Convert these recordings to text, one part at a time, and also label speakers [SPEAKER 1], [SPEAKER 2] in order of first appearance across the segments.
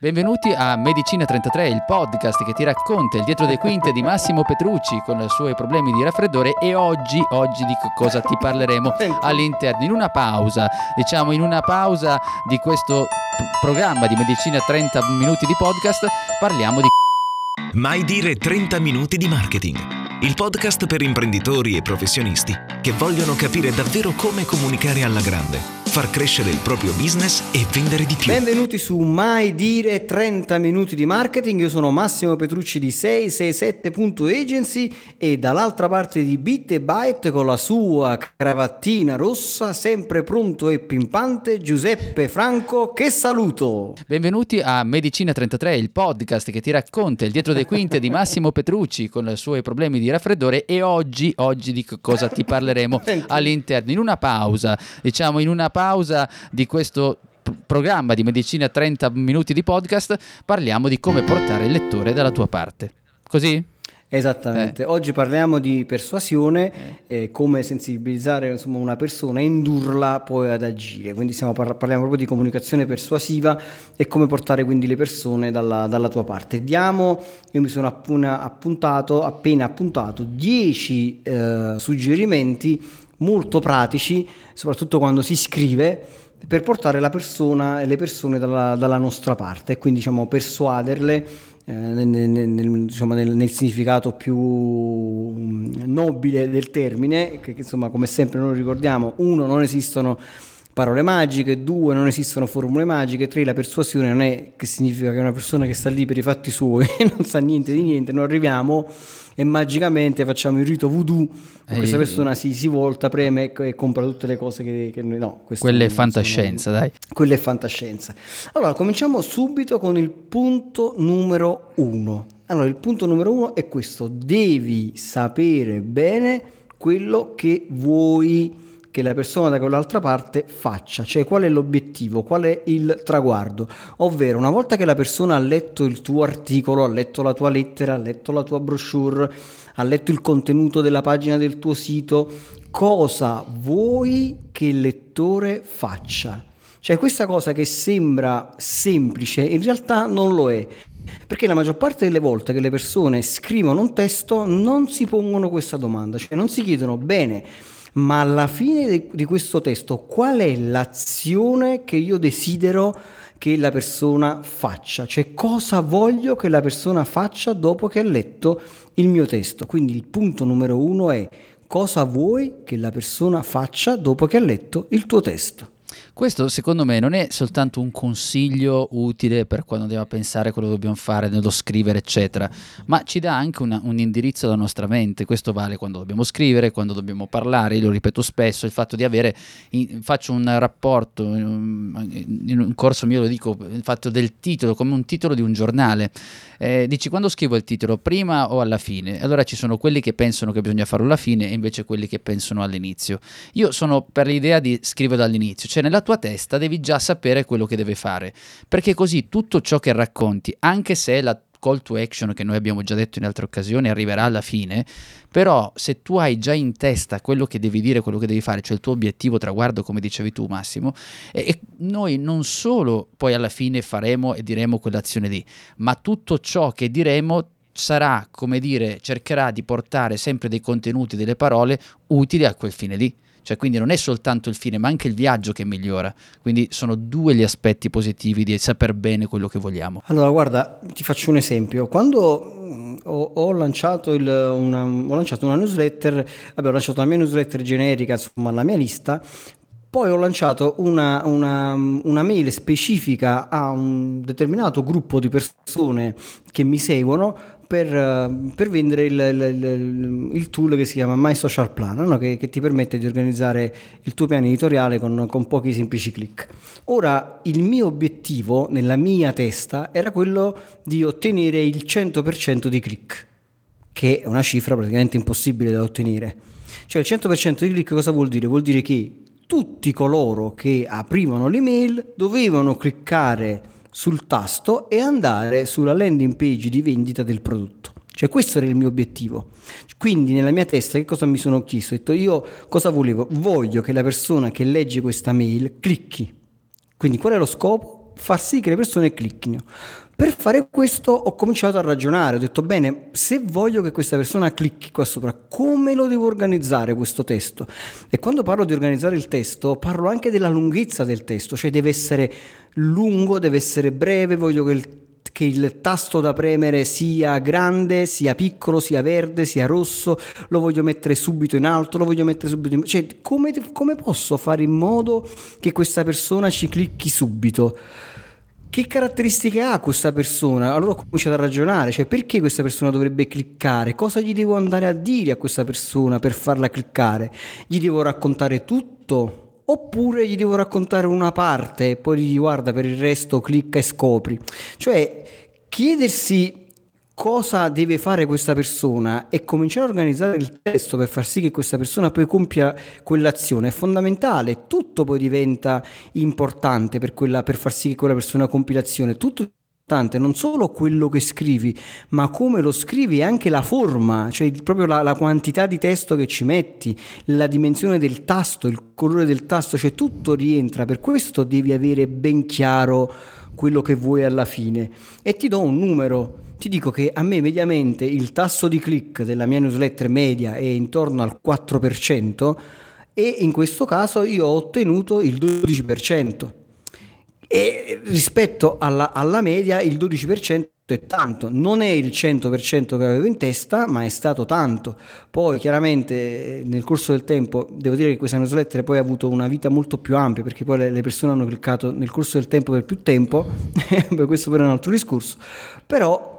[SPEAKER 1] Benvenuti a Medicina 33, il podcast che ti racconta il dietro le quinte di Massimo Petrucci con i suoi problemi di raffreddore e oggi, oggi di cosa ti parleremo all'interno, in una pausa, diciamo in una pausa di questo programma di Medicina 30 minuti di podcast, parliamo di...
[SPEAKER 2] Mai dire 30 minuti di marketing. Il podcast per imprenditori e professionisti che vogliono capire davvero come comunicare alla grande far crescere il proprio business e vendere di più.
[SPEAKER 3] Benvenuti su Mai Dire 30 Minuti di Marketing, io sono Massimo Petrucci di 667.agency e dall'altra parte di Bit e Byte con la sua cravattina rossa, sempre pronto e pimpante, Giuseppe Franco, che saluto!
[SPEAKER 1] Benvenuti a Medicina 33, il podcast che ti racconta il dietro le quinte di Massimo Petrucci con i suoi problemi di raffreddore e oggi, oggi di cosa ti parleremo all'interno, in una pausa, diciamo in una pausa pausa di questo programma di medicina 30 minuti di podcast parliamo di come portare il lettore dalla tua parte. Così?
[SPEAKER 3] Esattamente, eh. oggi parliamo di persuasione, eh. eh, come sensibilizzare insomma, una persona e indurla poi ad agire, quindi par- parliamo proprio di comunicazione persuasiva e come portare quindi le persone dalla, dalla tua parte. Diamo, io mi sono appena appuntato, appena appuntato 10 eh, suggerimenti molto pratici, soprattutto quando si scrive, per portare la persona e le persone dalla, dalla nostra parte. E quindi diciamo, persuaderle eh, nel, nel, diciamo, nel, nel, significato più mm, nobile del termine, che, che insomma come sempre noi ricordiamo, uno non esistono parole magiche, due non esistono formule magiche, tre la persuasione non è che significa che una persona che sta lì per i fatti suoi non sa niente di niente, non arriviamo e magicamente facciamo il rito voodoo e questa persona si, si, volta, preme e, compra tutte le cose che, che noi no.
[SPEAKER 1] Quella è fantascienza, sono, dai.
[SPEAKER 3] Quella è fantascienza. Allora, cominciamo subito con il punto numero uno. Allora, il punto numero uno è questo, devi sapere bene quello che vuoi che la persona da quell'altra parte faccia, cioè qual è l'obiettivo, qual è il traguardo, ovvero una volta che la persona ha letto il tuo articolo, ha letto la tua lettera, ha letto la tua brochure, ha letto il contenuto della pagina del tuo sito, cosa vuoi che il lettore faccia? Cioè questa cosa che sembra semplice in realtà non lo è. Perché la maggior parte delle volte che le persone scrivono un testo non si pongono questa domanda, cioè non si chiedono bene ma alla fine di, questo testo qual è l'azione che io desidero che la persona faccia, cioè cosa voglio che la persona faccia dopo che ha letto il mio testo. Quindi il punto numero uno è cosa vuoi che la persona faccia dopo che ha letto il tuo testo.
[SPEAKER 1] Questo secondo me non è soltanto un consiglio utile per quando andiamo a pensare quello che dobbiamo fare, nello scrivere, eccetera, ma ci dà anche una, un indirizzo alla nostra mente. Questo vale quando dobbiamo scrivere, quando dobbiamo parlare. Lo ripeto spesso: il fatto di avere, in, faccio un rapporto, in un corso mio lo dico, il fatto del titolo come un titolo di un giornale. Eh, dici quando scrivo il titolo, prima o alla fine? Allora ci sono quelli che pensano che bisogna farlo alla fine e invece quelli che pensano all'inizio. Io sono per l'idea di scrivere dall'inizio, cioè nella tua testa devi già sapere quello che deve fare, perché così tutto ciò che racconti, anche se la call to action che noi abbiamo già detto in altre occasioni arriverà alla fine, però se tu hai già in testa quello che devi dire, quello che devi fare, cioè il tuo obiettivo traguardo come dicevi tu Massimo, e, e noi non solo poi alla fine faremo e diremo quell'azione lì, ma tutto ciò che diremo sarà, come dire, cercherà di portare sempre dei contenuti, delle parole utili a quel fine lì. Cioè, quindi non è soltanto il fine, ma anche il viaggio che migliora. Quindi sono due gli aspetti positivi di saper bene quello che vogliamo.
[SPEAKER 3] Allora, guarda, ti faccio un esempio. Quando mm, ho, ho, lanciato, il, una, ho lanciato, una, newsletter, vabbè, ho lanciato la mia newsletter generica, insomma, la mia lista, poi ho lanciato una, una, una, mail specifica a un determinato gruppo di persone che mi seguono per, eh, per vendere il, il, il, tool che si chiama My Social Plan, no? che, che, ti permette di organizzare il tuo piano editoriale con, con pochi semplici clic. Ora, il mio obiettivo nella mia testa era quello di ottenere il 100% di click, che è una cifra praticamente impossibile da ottenere. Cioè il 100% di click cosa vuol dire? Vuol dire che tutti coloro che aprivano l'email dovevano cliccare sul tasto e andare sulla landing page di vendita del prodotto. Cioè questo era il mio obiettivo. Quindi nella mia testa che cosa mi sono chiesto? Ho detto io cosa volevo? Voglio che la persona che legge questa mail clicchi. Quindi qual è lo scopo? far sì che le persone clicchino. Per fare questo ho cominciato a ragionare, ho detto bene, se voglio che questa persona clicchi qua sopra, come lo devo organizzare questo testo? E quando parlo di organizzare il testo, parlo anche della lunghezza del testo, cioè deve essere lungo, deve essere breve, voglio che il che il tasto da premere sia grande, sia piccolo, sia verde, sia rosso, lo voglio mettere subito in alto, lo voglio mettere subito in... Cioè, come, come posso fare in modo che questa persona ci clicchi subito? Che caratteristiche ha questa persona? Allora ho cominciato a ragionare, cioè perché questa persona dovrebbe cliccare? Cosa gli devo andare a dire a questa persona per farla cliccare? Gli devo raccontare tutto? Oppure gli devo raccontare una parte e poi gli guarda per il resto, clicca e scopri. Cioè chiedersi cosa deve fare questa persona e cominciare a organizzare il testo per far sì che questa persona poi compia quell'azione è fondamentale. Tutto poi diventa importante per, quella, per far sì che quella persona compia l'azione. Tutto importante, non solo quello che scrivi, ma come lo scrivi e anche la forma, cioè proprio la, la, quantità di testo che ci metti, la dimensione del tasto, il colore del tasto, cioè tutto rientra. Per questo devi avere ben chiaro quello che vuoi alla fine. E ti do un numero ti dico che a me mediamente il tasso di click della mia newsletter media è intorno al 4% e in questo caso io ho ottenuto il 12%. E rispetto alla, alla media il 12% è tanto, non è il 100% che avevo in testa, ma è stato tanto. Poi chiaramente nel corso del tempo, devo dire che questa newsletter poi ha avuto una vita molto più ampia, perché poi le, persone hanno cliccato nel corso del tempo per più tempo, questo però è un altro discorso, però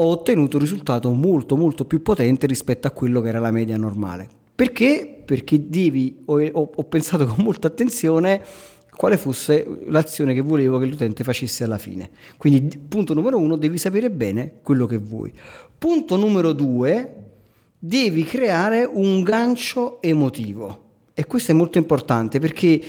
[SPEAKER 3] ho ottenuto un risultato molto molto più potente rispetto a quello che era la media normale. Perché? Perché devi, ho, ho pensato con molta attenzione quale fosse l'azione che volevo che l'utente facesse alla fine. Quindi punto numero uno, devi sapere bene quello che vuoi. Punto numero due, devi creare un gancio emotivo. E questo è molto importante perché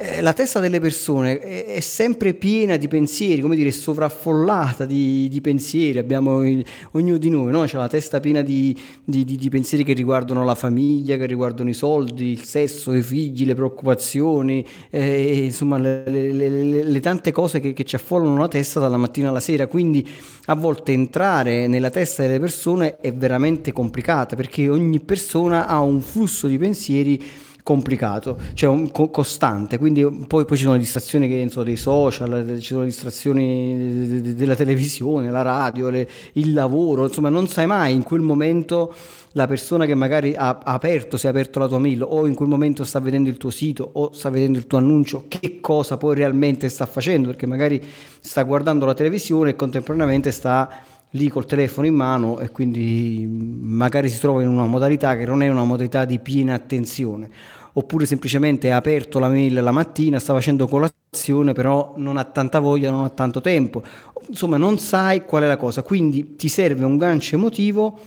[SPEAKER 3] eh, la testa delle persone è, è, sempre piena di pensieri, come dire, sovraffollata di, di pensieri. Abbiamo il, ognuno di noi, no? C'è la testa piena di, di, di, pensieri che riguardano la famiglia, che riguardano i soldi, il sesso, i figli, le preoccupazioni, eh, insomma, le, le, le, le, tante cose che, che ci affollano la testa dalla mattina alla sera. Quindi a volte entrare nella testa delle persone è veramente complicata perché ogni persona ha un flusso di pensieri complicato, cioè un, co- costante, quindi poi, poi, ci sono distrazioni che, so, dei social, ci sono distrazioni de- de- della televisione, la radio, le, il lavoro, insomma non sai mai in quel momento la persona che magari ha, aperto, si è aperto la tua mail o in quel momento sta vedendo il tuo sito o sta vedendo il tuo annuncio, che cosa poi realmente sta facendo, perché magari sta guardando la televisione e contemporaneamente sta lì col telefono in mano e quindi magari si trova in una modalità che non è una modalità di piena attenzione oppure semplicemente ha aperto la mail la mattina, sta facendo colazione, però non ha tanta voglia, non ha tanto tempo. Insomma, non sai qual è la cosa, quindi ti serve un gancio emotivo,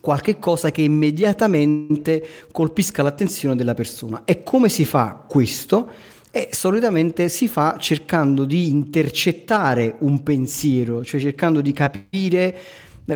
[SPEAKER 3] qualche cosa che immediatamente colpisca l'attenzione della persona. E come si fa questo? E solitamente si fa cercando di intercettare un pensiero, cioè cercando di capire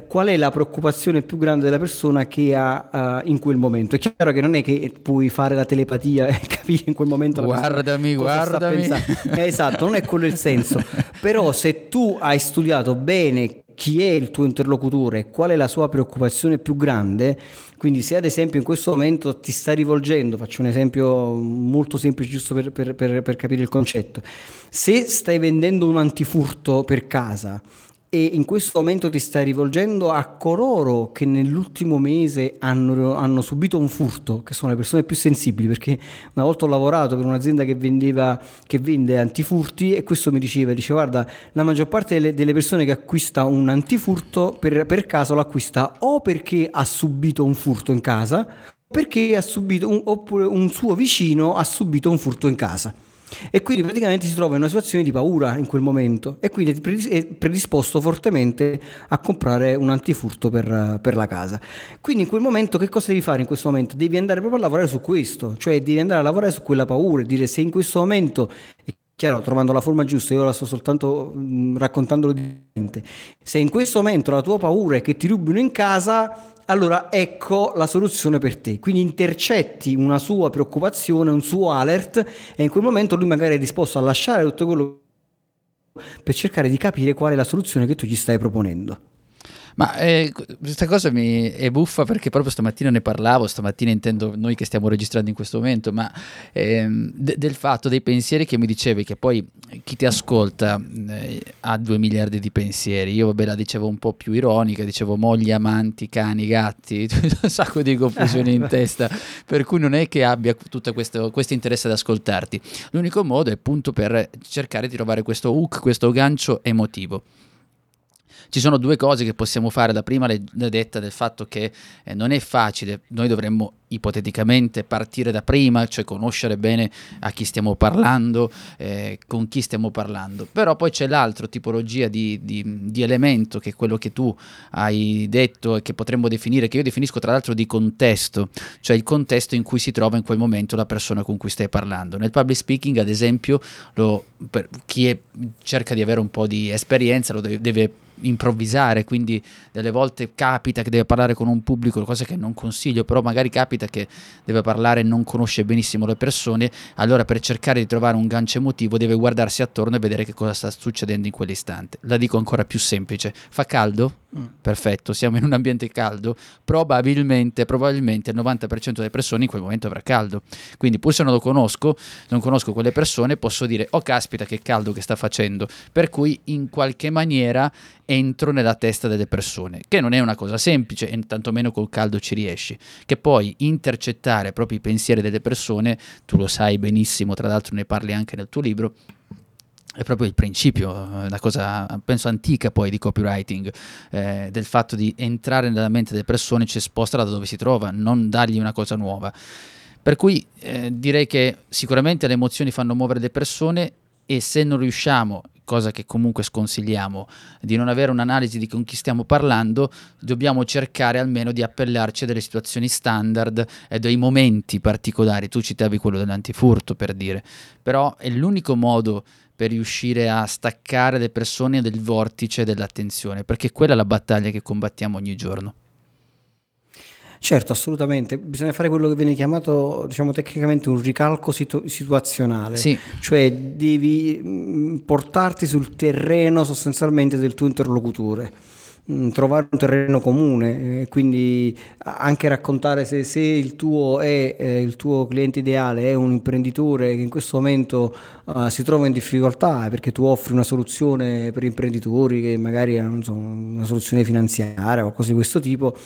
[SPEAKER 3] qual è la preoccupazione più grande della persona che ha uh, in quel momento. È chiaro che non è che puoi fare la telepatia e capire in quel momento
[SPEAKER 1] guardami, guardami.
[SPEAKER 3] Eh, esatto, non è quello il senso. Però se tu hai studiato bene chi è il tuo interlocutore, qual è la sua preoccupazione più grande, quindi se ad esempio in questo momento ti sta rivolgendo, faccio un esempio molto semplice giusto per, per, per, per capire il concetto, se stai vendendo un antifurto per casa, e in questo momento ti stai rivolgendo a coloro che nell'ultimo mese hanno, hanno, subito un furto, che sono le persone più sensibili, perché una volta ho lavorato per un'azienda che, vendeva, che vende antifurti e questo mi diceva, dice guarda, la maggior parte delle, delle persone che acquista un antifurto per, per caso lo acquista o perché ha subito un furto in casa, perché ha subito un, oppure un suo vicino ha subito un furto in casa. E quindi praticamente si trova in una situazione di paura in quel momento e quindi è predisposto fortemente a comprare un antifurto per, per, la casa. Quindi in quel momento che cosa devi fare in questo momento? Devi andare proprio a lavorare su questo, cioè devi andare a lavorare su quella paura e dire se in questo momento chiaro, trovando la forma giusta, io la sto soltanto mh, raccontandolo di mente. Se in questo momento la tua paura è che ti rubino in casa, allora ecco la soluzione per te. Quindi intercetti una sua preoccupazione, un suo alert e in quel momento lui magari è disposto a lasciare tutto quello per cercare di capire qual è la soluzione che tu gli stai proponendo.
[SPEAKER 1] Ma eh, questa cosa mi è buffa perché proprio stamattina ne parlavo, stamattina intendo noi che stiamo registrando in questo momento, ma ehm, de- del fatto dei pensieri che mi dicevi, che poi chi ti ascolta eh, ha due miliardi di pensieri, io vabbè la dicevo un po' più ironica, dicevo mogli, amanti, cani, gatti, un sacco di confusione in testa, per cui non è che abbia tutto questo, questo interesse ad ascoltarti, l'unico modo è appunto per cercare di trovare questo hook, questo gancio emotivo. Ci sono due cose che possiamo fare. La prima l'è detta del fatto che eh, non è facile, noi dovremmo ipoteticamente partire da prima, cioè conoscere bene a chi stiamo parlando, eh, con chi stiamo parlando. Però poi c'è l'altra tipologia di, di, di, elemento che è quello che tu hai detto e che potremmo definire, che io definisco tra l'altro di contesto, cioè il contesto in cui si trova in quel momento la persona con cui stai parlando. Nel public speaking, ad esempio, lo, per chi è, cerca di avere un po' di esperienza lo deve, deve improvvisare, quindi delle volte capita che deve parlare con un pubblico, cosa che non consiglio, però magari capita che deve parlare e non conosce benissimo le persone, allora per cercare di trovare un gancio emotivo deve guardarsi attorno e vedere che cosa sta succedendo in quell'istante. La dico ancora più semplice, fa caldo? Mm. Perfetto, siamo in un ambiente caldo, probabilmente, probabilmente il 90% delle persone in quel momento avrà caldo. Quindi pur se non lo conosco, non conosco quelle persone, posso dire, oh caspita che caldo che sta facendo, per cui in qualche maniera entro nella testa delle persone, che non è una cosa semplice e tantomeno col caldo ci riesci, che poi intercettare proprio i pensieri delle persone, tu lo sai benissimo, tra l'altro ne parli anche nel tuo libro, è proprio il principio, una cosa penso antica poi di copywriting, eh, del fatto di entrare nella mente delle persone, ci sposta da dove si trova, non dargli una cosa nuova. Per cui eh, direi che sicuramente le emozioni fanno muovere le persone e se non riusciamo cosa che comunque sconsigliamo, di non avere un'analisi di con chi stiamo parlando, dobbiamo cercare almeno di appellarci a delle situazioni standard e dei momenti particolari. Tu citavi quello dell'antifurto per dire, però è l'unico modo per riuscire a staccare le persone del vortice dell'attenzione, perché quella è la battaglia che combattiamo ogni giorno.
[SPEAKER 3] Certo, assolutamente. Bisogna fare quello che viene chiamato, diciamo tecnicamente, un ricalco situ- situazionale.
[SPEAKER 1] Sì.
[SPEAKER 3] Cioè devi mm, portarti sul terreno sostanzialmente del tuo interlocutore mm, trovare un terreno comune, eh, quindi anche raccontare se, se il tuo è eh, il tuo cliente ideale è un imprenditore che in questo momento uh, si trova in difficoltà perché tu offri una soluzione per imprenditori che magari hanno so, una soluzione finanziaria o qualcosa di questo tipo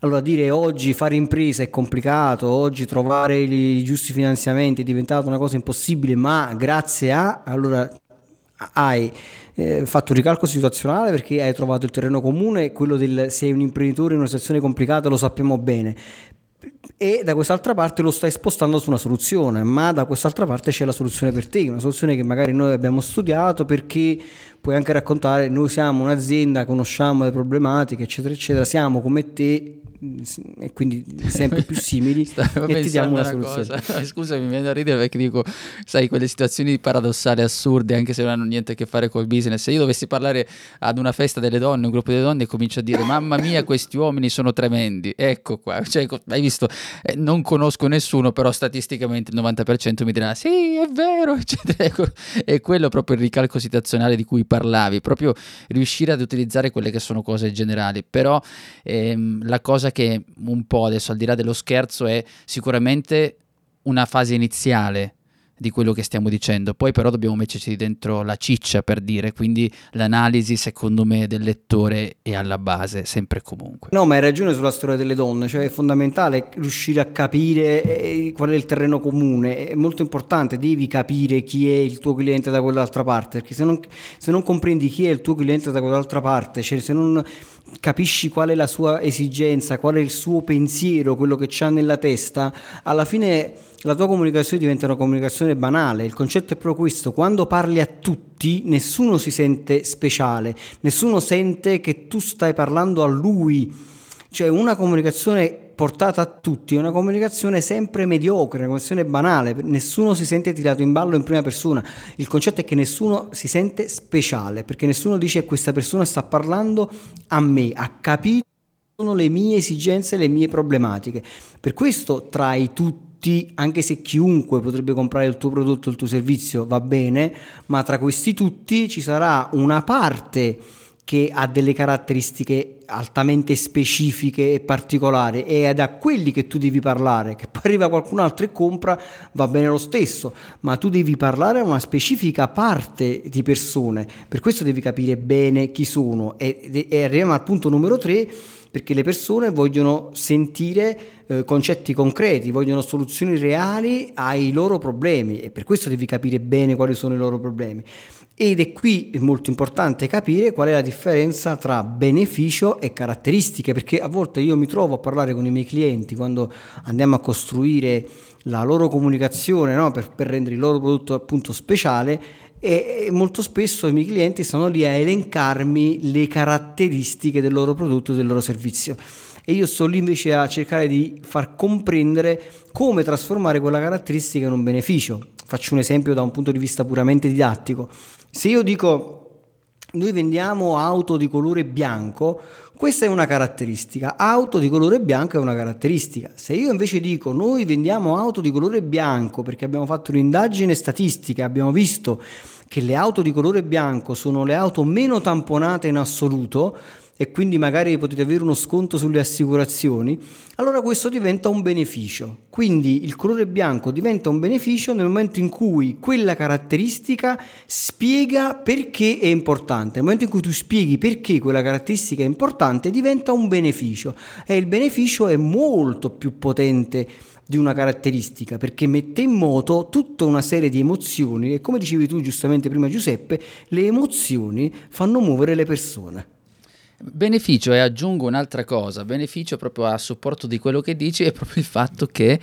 [SPEAKER 3] allora dire oggi fare impresa è complicato, oggi trovare i giusti finanziamenti è diventata una cosa impossibile, ma grazie a, allora hai eh, fatto un ricalco situazionale perché hai trovato il terreno comune, quello del sei un imprenditore in una situazione complicata, lo sappiamo bene. E da quest'altra parte lo stai spostando su una soluzione, ma da quest'altra parte c'è la soluzione per te, una soluzione che magari noi abbiamo studiato perché puoi anche raccontare, noi siamo un'azienda, conosciamo le problematiche, eccetera, eccetera, siamo come te e quindi sempre più simili e ti diamo una, una soluzione.
[SPEAKER 1] Cosa. Scusami, mi viene da ridere perché dico, sai, quelle situazioni paradossali, assurde, anche se non hanno niente a che fare col business. Se io dovessi parlare ad una festa delle donne, un gruppo di donne, e comincio a dire, mamma mia, questi uomini sono tremendi. Ecco qua, cioè, hai visto, eh, non conosco nessuno, però statisticamente il 90% mi dirà, sì, è vero, eccetera. Ecco, è quello proprio il ricalco situazionale di cui parlavi, proprio riuscire ad utilizzare quelle che sono cose generali. Però ehm, la cosa che un po' adesso al di là dello scherzo è sicuramente una fase iniziale di quello che stiamo dicendo. Poi però dobbiamo metterci dentro la ciccia per dire, quindi l'analisi secondo me del lettore è alla base, sempre e comunque.
[SPEAKER 3] No, ma hai ragione sulla storia delle donne, cioè è fondamentale riuscire a capire eh, qual è il terreno comune, è molto importante, devi capire chi è il tuo cliente da quell'altra parte, perché se non, se non comprendi chi è il tuo cliente da quell'altra parte, cioè se non capisci qual è la sua esigenza, qual è il suo pensiero, quello che c'ha nella testa, alla fine la tua comunicazione diventa una comunicazione banale. Il concetto è proprio questo: quando parli a tutti, nessuno si sente speciale, nessuno sente che tu stai parlando a lui. Cioè, una comunicazione portata a tutti è una comunicazione sempre mediocre, una comunicazione banale, nessuno si sente tirato in ballo in prima persona. Il concetto è che nessuno si sente speciale, perché nessuno dice questa persona sta parlando a me, ha capito le mie esigenze, le mie problematiche. Per questo tra i tutti anche se chiunque potrebbe comprare il tuo prodotto il tuo servizio, va bene, ma tra questi tutti ci sarà una parte che ha delle caratteristiche altamente specifiche e particolari e è da quelli che tu devi parlare, che poi arriva qualcun altro e compra, va bene lo stesso, ma tu devi parlare a una specifica parte di persone, per questo devi capire bene chi sono. E, e arriviamo al punto numero tre perché le persone vogliono sentire eh, concetti concreti, vogliono soluzioni reali ai loro problemi e per questo devi capire bene quali sono i loro problemi. Ed è qui molto importante capire qual è la differenza tra beneficio e caratteristiche, perché a volte io mi trovo a parlare con i miei clienti quando andiamo a costruire la loro comunicazione no? per, per, rendere il loro prodotto appunto speciale e, e, molto spesso i miei clienti sono lì a elencarmi le caratteristiche del loro prodotto, del loro servizio e io sto lì invece a cercare di far comprendere come trasformare quella caratteristica in un beneficio. Faccio un esempio da un punto di vista puramente didattico. Se io dico noi vendiamo auto di colore bianco, questa è una caratteristica. Auto di colore bianco è una caratteristica. Se io invece dico noi vendiamo auto di colore bianco perché abbiamo fatto un'indagine statistica, abbiamo visto che le auto di colore bianco sono le auto meno tamponate in assoluto, e quindi magari potete avere uno sconto sulle assicurazioni, allora questo diventa un beneficio. Quindi il colore bianco diventa un beneficio nel momento in cui quella caratteristica spiega perché è importante. Nel momento in cui tu spieghi perché quella caratteristica è importante, diventa un beneficio e il beneficio è molto più potente di una caratteristica perché mette in moto tutta una serie di emozioni e come dicevi tu giustamente prima Giuseppe, le emozioni fanno muovere le persone.
[SPEAKER 1] Beneficio, e aggiungo un'altra cosa, beneficio proprio a supporto di quello che dici è proprio il fatto che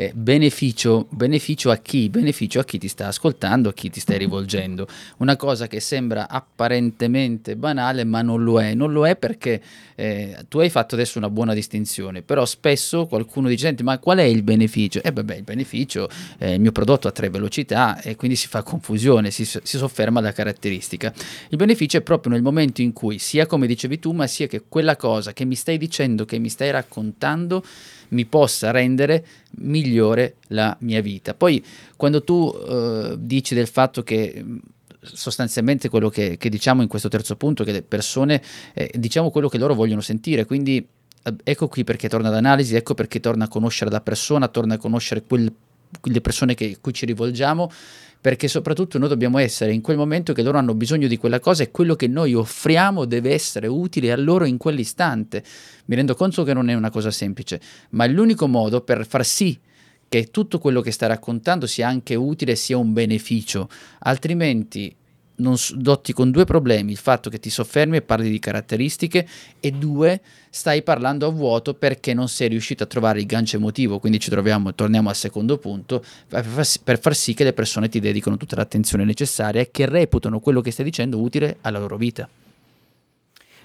[SPEAKER 1] eh, beneficio, beneficio a chi? Beneficio a chi ti sta ascoltando, a chi ti stai rivolgendo. Una cosa che sembra apparentemente banale, ma non lo è. Non lo è perché eh, tu hai fatto adesso una buona distinzione, però spesso qualcuno dice, senti, ma qual è il beneficio? E eh, beh, il beneficio è il mio prodotto a tre velocità e quindi si fa confusione, si, si sofferma la caratteristica. Il beneficio è proprio nel momento in cui, sia come dicevi tu, ma sia che quella cosa che mi stai dicendo, che mi stai raccontando, mi possa rendere migliore la mia vita. Poi quando tu eh, dici del fatto che sostanzialmente quello che, che, diciamo in questo terzo punto, che le persone eh, diciamo quello che loro vogliono sentire, quindi eh, ecco qui perché torna ad analisi, ecco perché torna a conoscere la persona, torna a conoscere quel, quelle persone che, cui ci rivolgiamo perché soprattutto noi dobbiamo essere in quel momento che loro hanno bisogno di quella cosa e quello che noi offriamo deve essere utile a loro in quell'istante. Mi rendo conto che non è una cosa semplice, ma è l'unico modo per far sì che tutto quello che sta raccontando sia anche utile, sia un beneficio, altrimenti non dotti con due problemi, il fatto che ti soffermi e parli di caratteristiche e due, stai parlando a vuoto perché non sei riuscito a trovare il gancio emotivo, quindi ci troviamo, torniamo al secondo punto, per far, sì, per far sì che le persone ti dedicano tutta l'attenzione necessaria e che reputano quello che stai dicendo utile alla loro vita.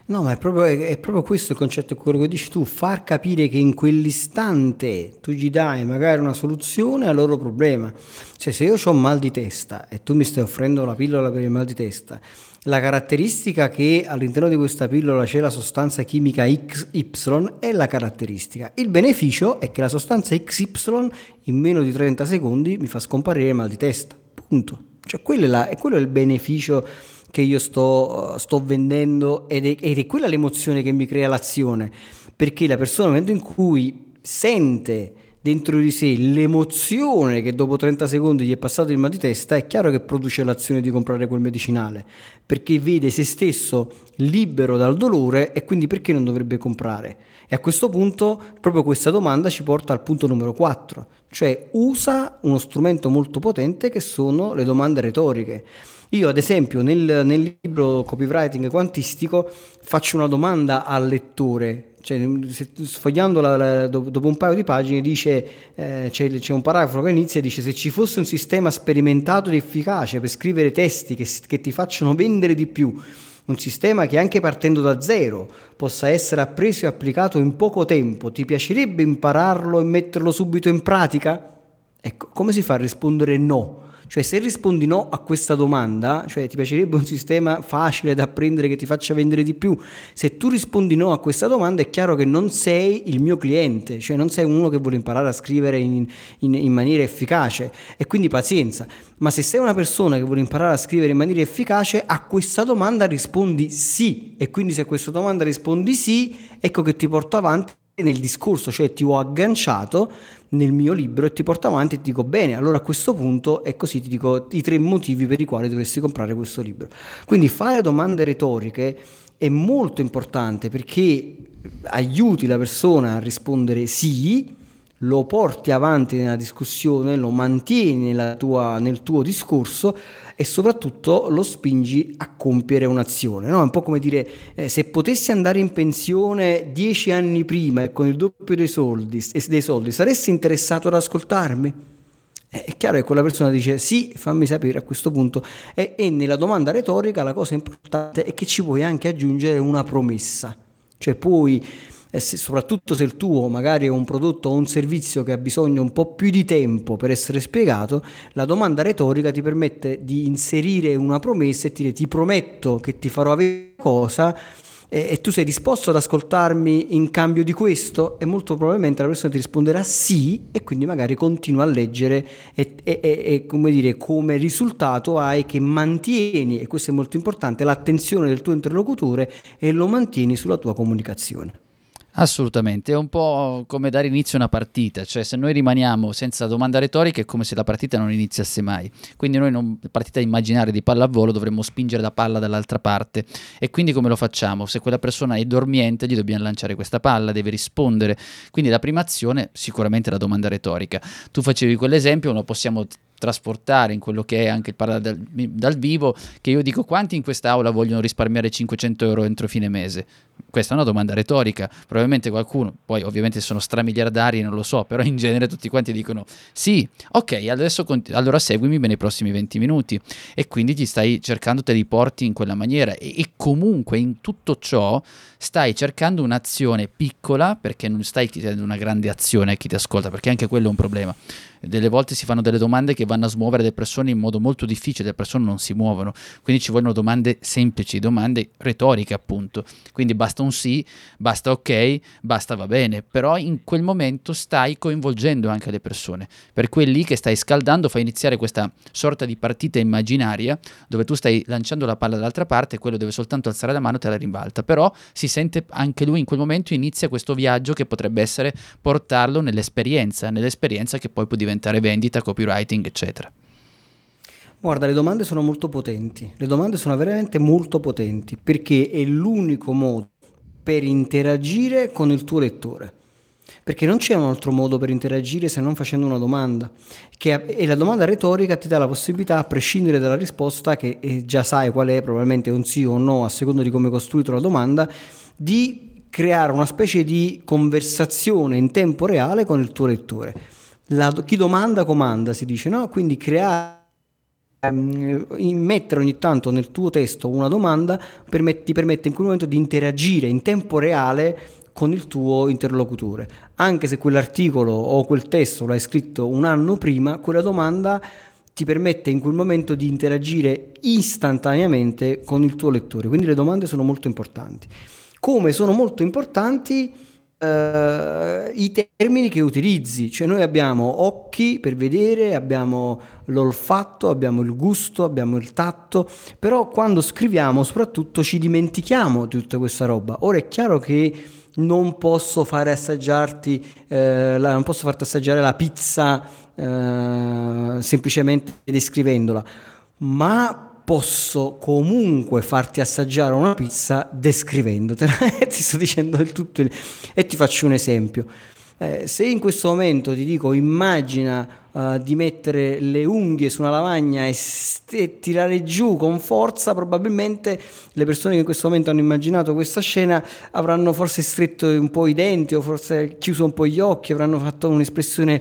[SPEAKER 3] No, ma è proprio, è, proprio, questo il concetto, quello che dici tu, far capire che in quell'istante tu gli dai magari una soluzione al loro problema. Cioè se io ho un mal di testa e tu mi stai offrendo la pillola per il mal di testa, la caratteristica che all'interno di questa pillola c'è la sostanza chimica XY è la caratteristica. Il beneficio è che la sostanza XY in meno di 30 secondi mi fa scomparire il mal di testa. Punto. Cioè quello è, la, quello è il beneficio che io sto, sto vendendo ed è, ed è quella l'emozione che mi crea l'azione, perché la persona nel momento in cui sente dentro di sé l'emozione che dopo 30 secondi gli è passato il mal di testa, è chiaro che produce l'azione di comprare quel medicinale, perché vede se stesso libero dal dolore e quindi perché non dovrebbe comprare? E a questo punto proprio questa domanda ci porta al punto numero 4, cioè usa uno strumento molto potente che sono le domande retoriche. Io ad esempio nel, nel libro copywriting quantistico faccio una domanda al lettore, cioè, la, dopo un paio di pagine dice, eh, c'è, c'è, un paragrafo che inizia e dice se ci fosse un sistema sperimentato ed efficace per scrivere testi che, che ti facciano vendere di più, un sistema che anche partendo da zero possa essere appreso e applicato in poco tempo, ti piacerebbe impararlo e metterlo subito in pratica? Ecco, come si fa a rispondere no? Cioè se rispondi no a questa domanda, cioè ti piacerebbe un sistema facile da apprendere che ti faccia vendere di più, se tu rispondi no a questa domanda è chiaro che non sei il mio cliente, cioè non sei uno che vuole imparare a scrivere in, in, in maniera efficace e quindi pazienza. Ma se sei una persona che vuole imparare a scrivere in maniera efficace, a questa domanda rispondi sì. E quindi se a questa domanda rispondi sì, ecco che ti porto avanti nel discorso, cioè ti ho agganciato nel mio libro e ti porto avanti e ti dico bene, allora a questo punto è così, ti dico i tre motivi per i quali dovresti comprare questo libro. Quindi fare domande retoriche è molto importante perché aiuti la persona a rispondere sì, lo porti avanti nella discussione, lo mantieni tua, nel tuo discorso e soprattutto lo spingi a compiere un'azione. No? È un po' come dire, eh, se potessi andare in pensione dieci anni prima e con il doppio dei soldi, dei soldi saresti interessato ad ascoltarmi? Eh, è chiaro che quella persona dice sì, fammi sapere a questo punto. E, e nella domanda retorica la cosa importante è che ci puoi anche aggiungere una promessa. Cioè puoi e se, soprattutto se il tuo magari è un prodotto o un servizio che ha bisogno un po' più di tempo per essere spiegato, la domanda retorica ti permette di inserire una promessa e dire ti prometto che ti farò avere cosa e, e, tu sei disposto ad ascoltarmi in cambio di questo? E molto probabilmente la persona ti risponderà sì e quindi magari continua a leggere e, e, e come, dire, come risultato hai che mantieni, e questo è molto importante, l'attenzione del tuo interlocutore e lo mantieni sulla tua comunicazione.
[SPEAKER 1] Assolutamente, è un po' come dare inizio a una partita, cioè se noi rimaniamo senza domanda retorica è come se la partita non iniziasse mai. Quindi noi non partita immaginaria di pallavolo dovremmo spingere la palla dall'altra parte e quindi come lo facciamo? Se quella persona è dormiente gli dobbiamo lanciare questa palla, deve rispondere. Quindi la prima azione sicuramente è la domanda retorica. Tu facevi quell'esempio, lo possiamo trasportare in quello che è anche il parlare dal, dal, vivo, che io dico quanti in quest'aula vogliono risparmiare 500 euro entro fine mese? Questa è una domanda retorica, probabilmente qualcuno, poi ovviamente sono stramiliardari, non lo so, però in genere tutti quanti dicono sì, ok, adesso cont- allora seguimi nei prossimi 20 minuti. E quindi ti stai cercando, te li porti in quella maniera. E, e comunque in tutto ciò stai cercando un'azione piccola perché non stai chiedendo una grande azione a chi ti ascolta, perché anche quello è un problema. Delle volte si fanno delle domande che vanno a smuovere le persone in modo molto difficile, le persone non si muovono, quindi ci vogliono domande semplici, domande retoriche appunto, quindi basta un sì, basta ok, basta va bene, però in quel momento stai coinvolgendo anche le persone, per quelli che stai scaldando fa iniziare questa sorta di partita immaginaria dove tu stai lanciando la palla dall'altra parte e quello deve soltanto alzare la mano e te la rimbalta, però si sente anche lui in quel momento inizia questo viaggio che potrebbe essere portarlo nell'esperienza, nell'esperienza che poi può diventare vendita, copywriting, eccetera?
[SPEAKER 3] Guarda, le domande sono molto potenti, le domande sono veramente molto potenti perché è l'unico modo per interagire con il tuo lettore. Perché non c'è un altro modo per interagire se non facendo una domanda. Che, e la domanda retorica ti dà la possibilità, a prescindere dalla risposta, che eh, già sai qual è, probabilmente un sì o un no, a seconda di come hai costruito la domanda, di creare una specie di conversazione in tempo reale con il tuo lettore la, chi domanda comanda, si dice, no? Quindi creare mettere ogni tanto nel tuo testo una domanda permette, ti permette in quel momento di interagire in tempo reale con il tuo interlocutore. Anche se quell'articolo o quel testo l'hai scritto un anno prima, quella domanda ti permette in quel momento di interagire istantaneamente con il tuo lettore. Quindi le domande sono molto importanti. Come sono molto importanti Uh, i termini che utilizzi, cioè noi abbiamo occhi per vedere, abbiamo l'olfatto, abbiamo il gusto, abbiamo il tatto, però quando scriviamo soprattutto ci dimentichiamo di tutta questa roba. Ora è chiaro che non posso fare assaggiarti, eh, la, non posso farti assaggiare la pizza eh, semplicemente descrivendola, ma posso comunque farti assaggiare una pizza descrivendotela. ti sto dicendo il tutto e ti faccio un esempio. Eh, se in questo momento ti dico immagina uh, di mettere le unghie su una lavagna e, st- e, tirare giù con forza, probabilmente le persone che in questo momento hanno immaginato questa scena avranno forse stretto un po' i denti o forse chiuso un po' gli occhi, avranno fatto un'espressione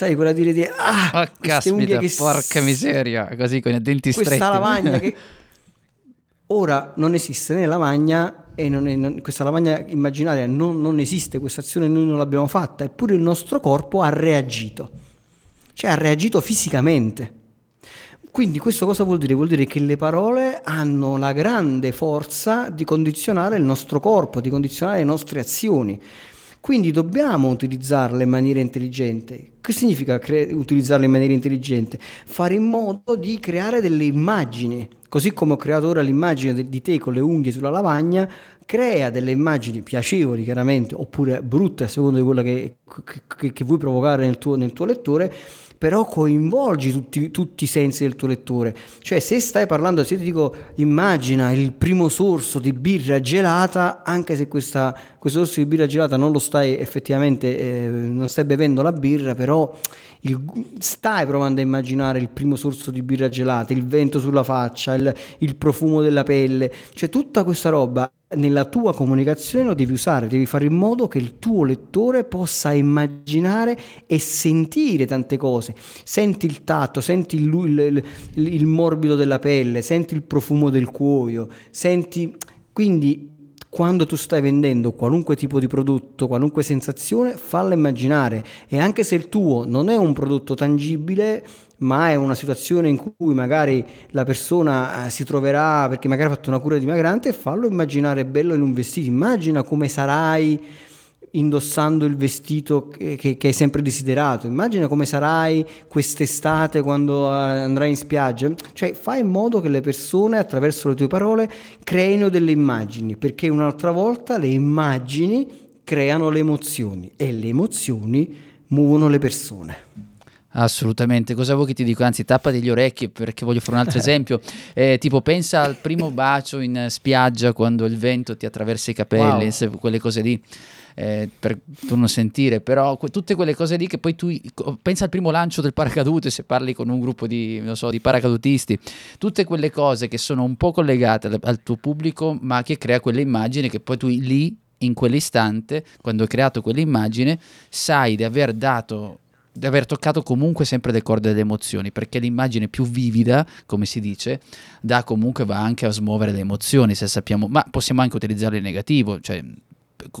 [SPEAKER 3] sai, quella dire di ah,
[SPEAKER 1] oh, caspita, che porca miseria, così con i denti
[SPEAKER 3] questa
[SPEAKER 1] stretti.
[SPEAKER 3] Questa lavagna che ora non esiste né lavagna e non è, non, questa lavagna immaginaria non, non esiste, questa azione noi non l'abbiamo fatta, eppure il nostro corpo ha reagito, cioè ha reagito fisicamente. Quindi questo cosa vuol dire? Vuol dire che le parole hanno la grande forza di condizionare il nostro corpo, di condizionare le nostre azioni. Quindi dobbiamo utilizzarle in maniera intelligente. Che significa cre- utilizzarle in maniera intelligente? Fare in modo di creare delle immagini. Così come ho creato ora l'immagine di te con le unghie sulla lavagna, crea delle immagini piacevoli chiaramente, oppure brutte a seconda di quello che, che, che vuoi provocare nel tuo, nel tuo lettore, però coinvolgi tutti, tutti, i sensi del tuo lettore. Cioè, se stai parlando, se ti dico, immagina il primo sorso di birra gelata, anche se questa, questo sorso di birra gelata non lo stai effettivamente, eh, non stai bevendo la birra, però il, stai provando a immaginare il primo sorso di birra gelata, il vento sulla faccia, il, il profumo della pelle, cioè tutta questa roba nella tua comunicazione lo devi usare, devi fare in modo che il tuo lettore possa immaginare e sentire tante cose. Senti il tatto, senti il, il, il, il morbido della pelle, senti il profumo del cuoio, senti... Quindi quando tu stai vendendo qualunque tipo di prodotto, qualunque sensazione, falla immaginare. E anche se il tuo non è un prodotto tangibile, ma è una situazione in cui magari la persona eh, si troverà perché magari ha fatto una cura dimagrante, fallo immaginare bello in un vestito, immagina come sarai indossando il vestito che, che, che, hai sempre desiderato. Immagina come sarai quest'estate quando eh, andrai in spiaggia. Cioè, fai in modo che le persone, attraverso le tue parole, creino delle immagini, perché un'altra volta le immagini creano le emozioni e le emozioni muovono le persone.
[SPEAKER 1] Assolutamente, cosa vuoi che ti dico? Anzi, tappati gli orecchi perché voglio fare un altro esempio. Eh, tipo, pensa al primo bacio in spiaggia quando il vento ti attraversa i capelli, wow. quelle cose lì eh, per non sentire, però que- tutte quelle cose lì che poi tu pensa al primo lancio del paracadute se parli con un gruppo di, so, di paracadutisti, tutte quelle cose che sono un po' collegate al, al tuo pubblico ma che crea quelle immagini che poi tu lì in quell'istante, quando hai creato quell'immagine, sai di aver dato di aver toccato comunque sempre le corde delle emozioni, perché l'immagine più vivida, come si dice, da comunque va anche a smuovere le emozioni, se sappiamo, ma possiamo anche utilizzarle in negativo, cioè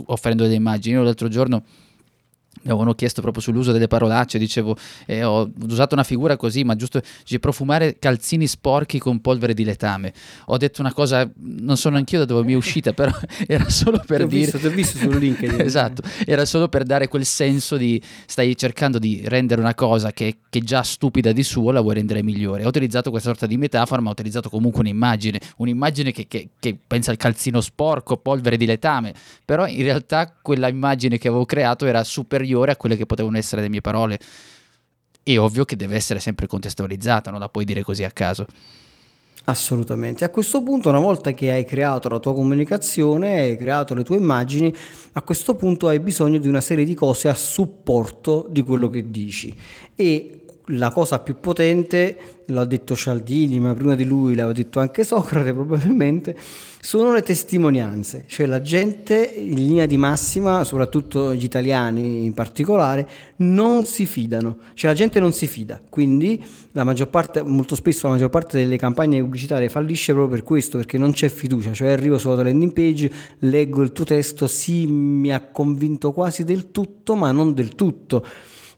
[SPEAKER 1] offrendo delle immagini. Io l'altro giorno mi avevano chiesto proprio sull'uso delle parolacce, dicevo, eh, ho usato una figura così, ma giusto dice, profumare calzini sporchi con polvere di letame. Ho detto una cosa, non so neanche io da dove mi è uscita, però era solo per
[SPEAKER 3] ti
[SPEAKER 1] dire...
[SPEAKER 3] Visto, visto sul LinkedIn.
[SPEAKER 1] esatto, era solo per dare quel senso di stai cercando di rendere una cosa che, che già stupida di suo, la vuoi rendere migliore. Ho utilizzato questa sorta di metafora, ma ho utilizzato comunque un'immagine, un'immagine che, che, che pensa al calzino sporco, polvere di letame, però in realtà quella immagine che avevo creato era superiore superiore a quelle che potevano essere le mie parole. È ovvio che deve essere sempre contestualizzata, non la puoi dire così a caso.
[SPEAKER 3] Assolutamente. A questo punto, una volta che hai creato la tua comunicazione, hai creato le tue immagini, a questo punto hai bisogno di una serie di cose a supporto di quello che dici. E la cosa più potente, l'ha detto Cialdini, ma prima di lui l'aveva detto anche Socrate probabilmente, sono le testimonianze, cioè la gente in linea di massima, soprattutto gli italiani in particolare, non si fidano, cioè la gente non si fida, quindi parte, molto spesso la maggior parte delle campagne pubblicitarie fallisce proprio per questo, perché non c'è fiducia, cioè arrivo sulla landing page, leggo il tuo testo, sì mi ha convinto quasi del tutto, ma non del tutto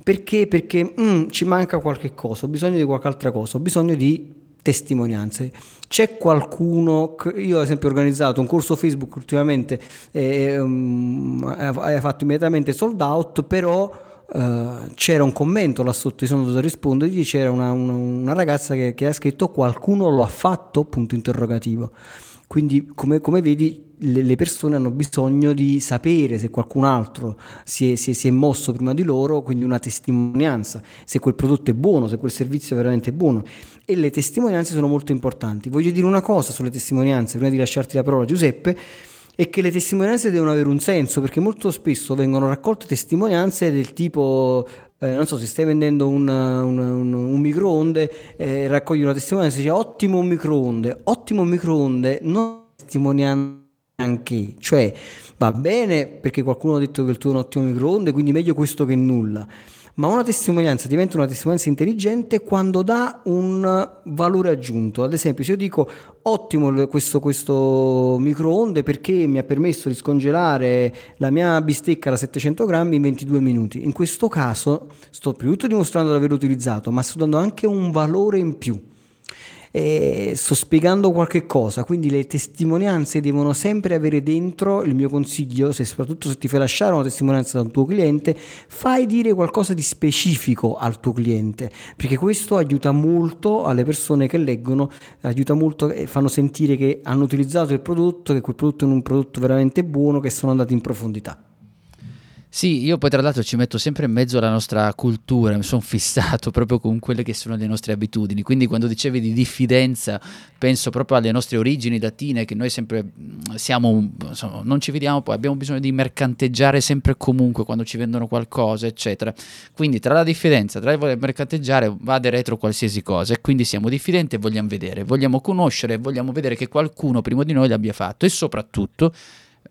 [SPEAKER 3] perché? Perché mm, ci manca qualche cosa, ho bisogno di qualche altra cosa, ho bisogno di testimonianze. C'è qualcuno, io ad esempio ho organizzato un corso Facebook ultimamente, eh, um, fatto immediatamente sold out, però Uh, c'era un commento là sotto, sono dovuto rispondergli, c'era una, una, una ragazza che, che, ha scritto qualcuno lo ha fatto, punto interrogativo. Quindi come, come vedi le, le, persone hanno bisogno di sapere se qualcun altro si è, si, è, si è, mosso prima di loro, quindi una testimonianza, se quel prodotto è buono, se quel servizio è veramente buono. E le testimonianze sono molto importanti. Voglio dire una cosa sulle testimonianze, prima di lasciarti la parola Giuseppe, è che le testimonianze devono avere un senso, perché molto spesso vengono raccolte testimonianze del tipo eh, non so se stai vendendo un, un, un, un microonde, eh, raccogli una testimonianza e dice ottimo microonde, ottimo microonde, non testimonianza anche, cioè va bene perché qualcuno ha detto che il tuo è un ottimo microonde, quindi meglio questo che nulla. Ma una testimonianza diventa una testimonianza intelligente quando dà un valore aggiunto. Ad esempio, se io dico ottimo questo, questo microonde perché mi ha permesso di scongelare la mia bistecca da 700 grammi in 22 minuti. In questo caso sto più tutto dimostrando di averlo utilizzato, ma sto dando anche un valore in più. Eh, sto spiegando qualche cosa, quindi le testimonianze devono sempre avere dentro il mio consiglio, se, soprattutto se ti fai lasciare una testimonianza da un tuo cliente, fai dire qualcosa di specifico al tuo cliente, perché questo aiuta molto alle persone che leggono, aiuta molto e fanno sentire che hanno utilizzato il prodotto, che quel prodotto è un prodotto veramente buono, che sono andati in profondità.
[SPEAKER 1] Sì, io poi tra l'altro ci metto sempre in mezzo alla nostra cultura, mi sono fissato proprio con quelle che sono le nostre abitudini, quindi quando dicevi di diffidenza penso proprio alle nostre origini latine che noi sempre mm, siamo, insomma, non ci vediamo poi, abbiamo bisogno di mercanteggiare sempre e comunque quando ci vendono qualcosa, eccetera. Quindi tra la diffidenza, tra il voler mercanteggiare vade retro qualsiasi cosa. E quindi siamo diffidenti e vogliamo vedere, vogliamo conoscere, vogliamo vedere che qualcuno prima di noi l'abbia fatto. E soprattutto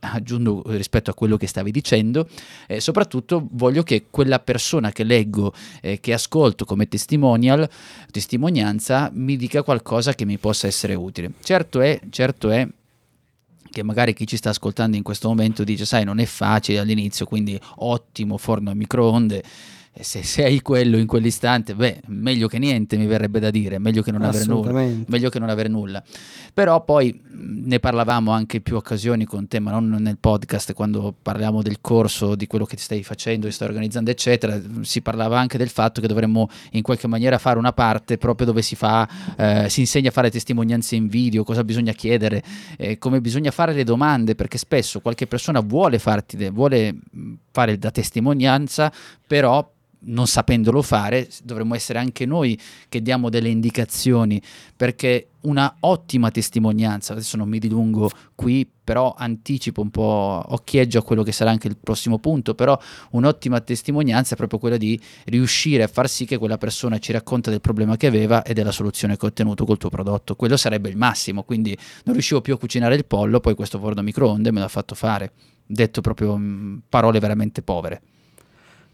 [SPEAKER 1] aggiungo rispetto a quello che stavi dicendo, eh, soprattutto voglio che quella persona che leggo, eh, che ascolto come testimonial, testimonianza, mi dica qualcosa che mi possa essere utile. Certo è, certo è che magari chi ci sta ascoltando in questo momento dice, sai, non è facile all'inizio, quindi ottimo forno a microonde e se sei quello in quell'istante, beh, meglio che niente mi verrebbe da dire, meglio che non avere nulla. Meglio che non avere nulla. Però poi ne parlavamo anche in più occasioni con te, ma non nel podcast, quando parliamo del corso, di quello che ti stai facendo, ti stai organizzando, eccetera, si parlava anche del fatto che dovremmo in qualche maniera fare una parte proprio dove si fa, eh, si insegna a fare testimonianze in video, cosa bisogna chiedere, eh, come bisogna fare le domande, perché spesso qualche persona vuole farti, vuole fare da testimonianza, però non sapendolo fare, dovremmo essere anche noi che diamo delle indicazioni, perché una ottima testimonianza, adesso non mi dilungo qui, però anticipo un po', occhieggio a quello che sarà anche il prossimo punto, però un'ottima testimonianza è proprio quella di riuscire a far sì che quella persona ci racconta del problema che aveva e della soluzione che ha ottenuto col tuo prodotto. Quello sarebbe il massimo, quindi non riuscivo più a cucinare il pollo, poi questo forno microonde me l'ha fatto fare, detto proprio parole veramente povere.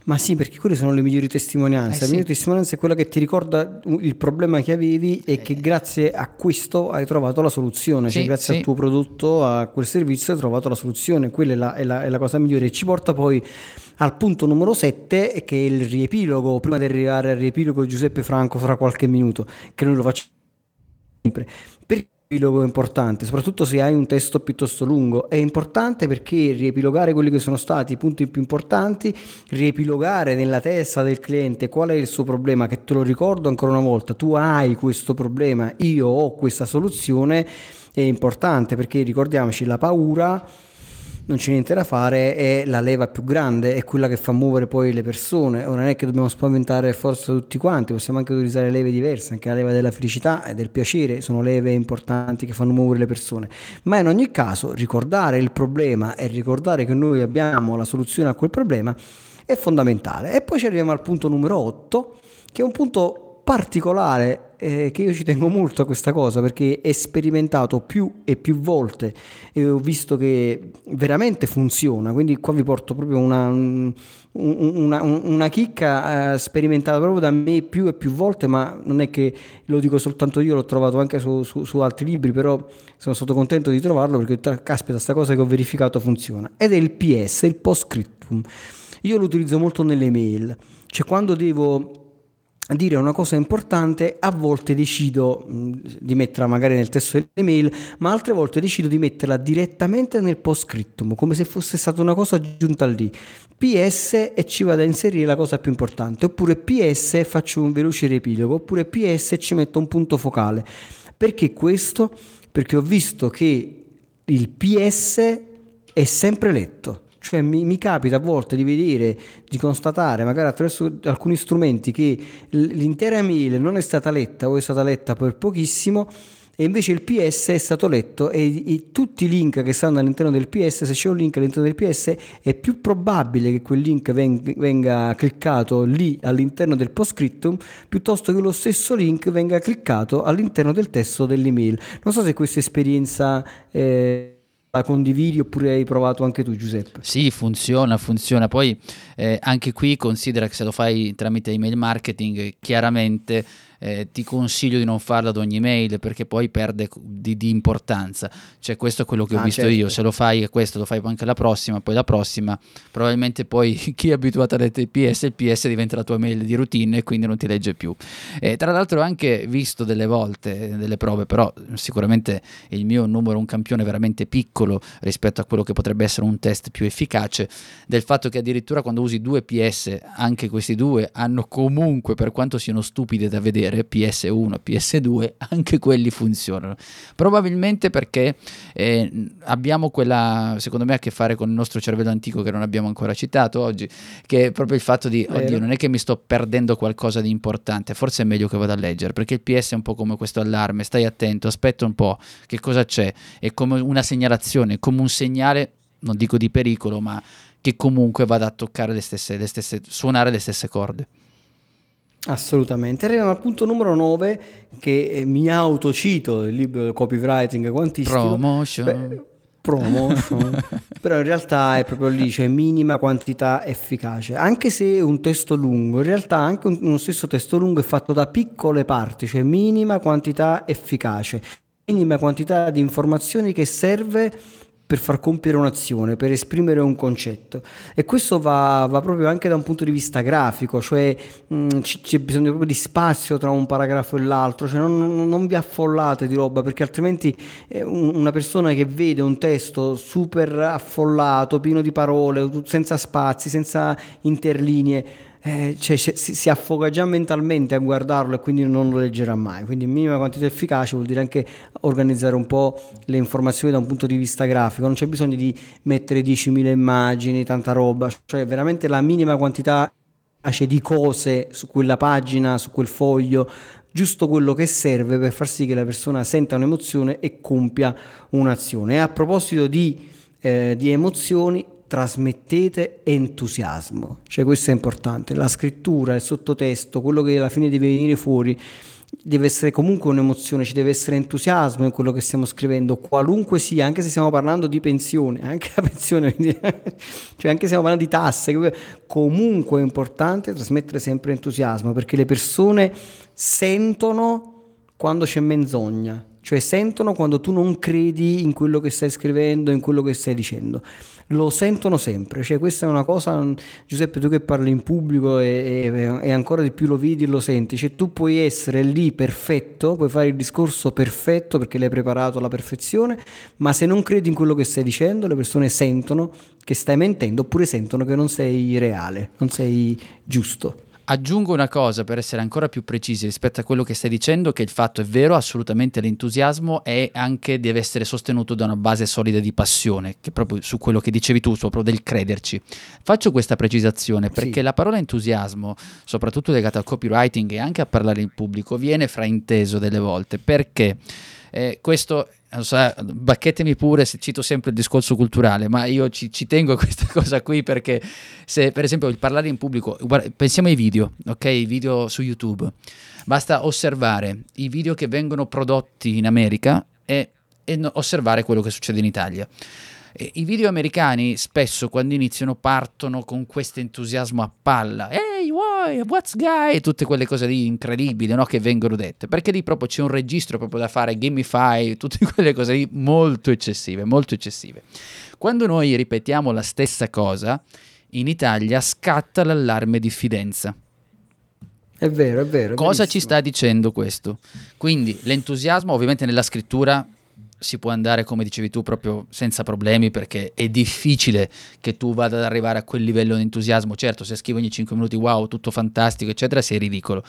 [SPEAKER 3] Ma sì, perché quelle sono le migliori testimonianze. Eh, la migliore sì. testimonianza è quella che ti ricorda il problema che avevi e che eh. grazie a questo hai trovato la soluzione. Sì, cioè, grazie sì. al tuo prodotto, a quel servizio, hai trovato la soluzione. Quella è la, è la, è la cosa migliore. E ci porta poi al punto numero 7, che è il riepilogo. Prima di arrivare al riepilogo, Giuseppe Franco, fra qualche minuto, che noi lo facciamo sempre. Riepilogo importante, soprattutto se hai un testo piuttosto lungo. È importante perché riepilogare quelli che sono stati i punti più importanti, riepilogare nella testa del cliente qual è il suo problema, che te lo ricordo ancora una volta, tu hai questo problema, io ho questa soluzione, è importante perché ricordiamoci la paura non c'è niente da fare, è la leva più grande, è quella che fa muovere poi le persone. Ora non è che dobbiamo spaventare forza tutti quanti, possiamo anche utilizzare leve diverse, anche la leva della felicità e del piacere sono leve importanti che fanno muovere le persone. Ma in ogni caso ricordare il problema e ricordare che noi abbiamo la soluzione a quel problema è fondamentale. E poi ci arriviamo al punto numero 8, che è un punto particolare eh, che io ci tengo molto a questa cosa perché è sperimentato più e più volte e ho visto che veramente funziona. Quindi qua vi porto proprio una, una, una chicca eh, sperimentata proprio da me più e più volte ma non è che lo dico soltanto io l'ho trovato anche su, su, su altri libri però sono stato contento di trovarlo perché caspita sta cosa che ho verificato funziona. Ed è il PS il post scriptum io lo utilizzo molto nelle mail. Cioè quando devo dire una cosa importante, a volte decido di metterla magari nel testo dell'email, ma altre volte decido di metterla direttamente nel post scriptum, come se fosse stata una cosa aggiunta lì. PS e ci vado a inserire la cosa più importante, oppure PS e faccio un veloce riepilogo, oppure PS e ci metto un punto focale. Perché questo? Perché ho visto che il PS è sempre letto cioè mi, mi, capita a volte di vedere, di constatare, magari attraverso alcuni strumenti, che l'intera mail non è stata letta o è stata letta per pochissimo e invece il PS è stato letto e, e, tutti i link che stanno all'interno del PS, se c'è un link all'interno del PS, è più probabile che quel link venga, venga cliccato lì all'interno del post scriptum piuttosto che lo stesso link venga cliccato all'interno del testo dell'email. Non so se questa esperienza... Eh, la condividi oppure hai provato anche tu Giuseppe?
[SPEAKER 1] Sì, funziona, funziona. Poi eh, anche qui considera che se lo fai tramite email marketing, chiaramente eh, ti consiglio di non farlo ad ogni mail perché poi perde di, di importanza. Cioè questo è quello che ho ah, visto certo. io, se lo fai questo lo fai anche la prossima, poi la prossima, probabilmente poi chi è abituato a leggere il PS, il PS diventa la tua mail di routine e quindi non ti legge più. E tra l'altro ho anche visto delle volte delle prove, però sicuramente il mio numero è un campione veramente piccolo rispetto a quello che potrebbe essere un test più efficace, del fatto che addirittura quando usi due PS, anche questi due hanno comunque, per quanto siano stupide da vedere, vedere PS1, PS2, anche quelli funzionano. Probabilmente perché eh, abbiamo quella, secondo me, a che fare con il nostro cervello antico che non abbiamo ancora citato oggi, che è proprio il fatto di, Vero. oddio, non è che mi sto perdendo qualcosa di importante, forse è meglio che vada a leggere, perché il PS è un po' come questo allarme, stai attento, aspetta un po', che cosa c'è, è come una segnalazione, come un segnale, non dico di pericolo, ma che comunque vada a toccare le stesse, le stesse suonare le stesse corde.
[SPEAKER 3] Assolutamente. Arriviamo al punto numero 9 che eh, mi autocito il libro del copywriting quantistico.
[SPEAKER 1] Promotion.
[SPEAKER 3] Beh, promotion. però in realtà è proprio lì, cioè minima quantità efficace. Anche se è un testo lungo, in realtà anche un, uno stesso testo lungo è fatto da piccole parti, cioè minima quantità efficace, minima quantità di informazioni che serve per far compiere un'azione, per esprimere un concetto. E questo va, va proprio anche da un punto di vista grafico, cioè mh, mm, c- c'è bisogno proprio di spazio tra un paragrafo e l'altro, cioè non, non vi affollate di roba, perché altrimenti eh, una persona che vede un testo super affollato, pieno di parole, senza spazi, senza interlinee, eh, cioè, si, si, affoga già mentalmente a guardarlo e quindi non lo leggerà mai. Quindi minima quantità efficace vuol dire anche organizzare un po' le informazioni da un punto di vista grafico, non c'è bisogno di mettere 10.000 immagini, tanta roba, cioè veramente la minima quantità di cose su quella pagina, su quel foglio, giusto quello che serve per far sì che la persona senta un'emozione e compia un'azione. E a proposito di, eh, di emozioni, trasmettete entusiasmo, cioè questo è importante, la scrittura, il sottotesto, quello che alla fine deve venire fuori deve essere comunque un'emozione, ci deve essere entusiasmo in quello che stiamo scrivendo, qualunque sia, anche se stiamo parlando di pensione, anche la pensione, cioè anche se stiamo parlando di tasse, comunque è importante trasmettere sempre entusiasmo perché le persone sentono quando c'è menzogna, cioè sentono quando tu non credi in quello che stai scrivendo, in quello che stai dicendo lo sentono sempre, cioè questa è una cosa, Giuseppe tu che parli in pubblico e, e, e ancora di più lo vedi e lo senti, cioè tu puoi essere lì perfetto, puoi fare il discorso perfetto perché l'hai preparato alla perfezione, ma se non credi in quello che stai dicendo le persone sentono che stai mentendo oppure sentono che non sei reale, non sei giusto.
[SPEAKER 1] Aggiungo una cosa per essere ancora più precisi rispetto a quello che stai dicendo, che il fatto è vero, assolutamente l'entusiasmo è anche deve essere sostenuto da una base solida di passione, che proprio su quello che dicevi tu, proprio del crederci. Faccio questa precisazione perché sì. la parola entusiasmo, soprattutto legata al copywriting e anche a parlare in pubblico, viene frainteso delle volte perché eh, questo so, bacchetemi pure se cito sempre il discorso culturale, ma io ci, ci, tengo a questa cosa qui perché se per esempio il parlare in pubblico, guarda, pensiamo ai video, ok? I video su YouTube. Basta osservare i video che vengono prodotti in America e, e osservare quello che succede in Italia. I video americani spesso quando iniziano partono con questo entusiasmo a palla. Hey, why, what's guy? Tutte quelle cose lì incredibili no? che vengono dette. Perché lì proprio c'è un registro proprio da fare, gamify, tutte quelle cose lì molto eccessive, molto eccessive. Quando noi ripetiamo la stessa cosa, in Italia scatta l'allarme diffidenza.
[SPEAKER 3] È vero, è vero.
[SPEAKER 1] Cosa ci sta dicendo questo? Quindi l'entusiasmo ovviamente nella scrittura si può andare, come dicevi tu, proprio senza problemi perché è difficile che tu vada ad arrivare a quel livello di entusiasmo. Certo, se scrivi ogni 5 minuti wow, tutto fantastico, eccetera, sei ridicolo.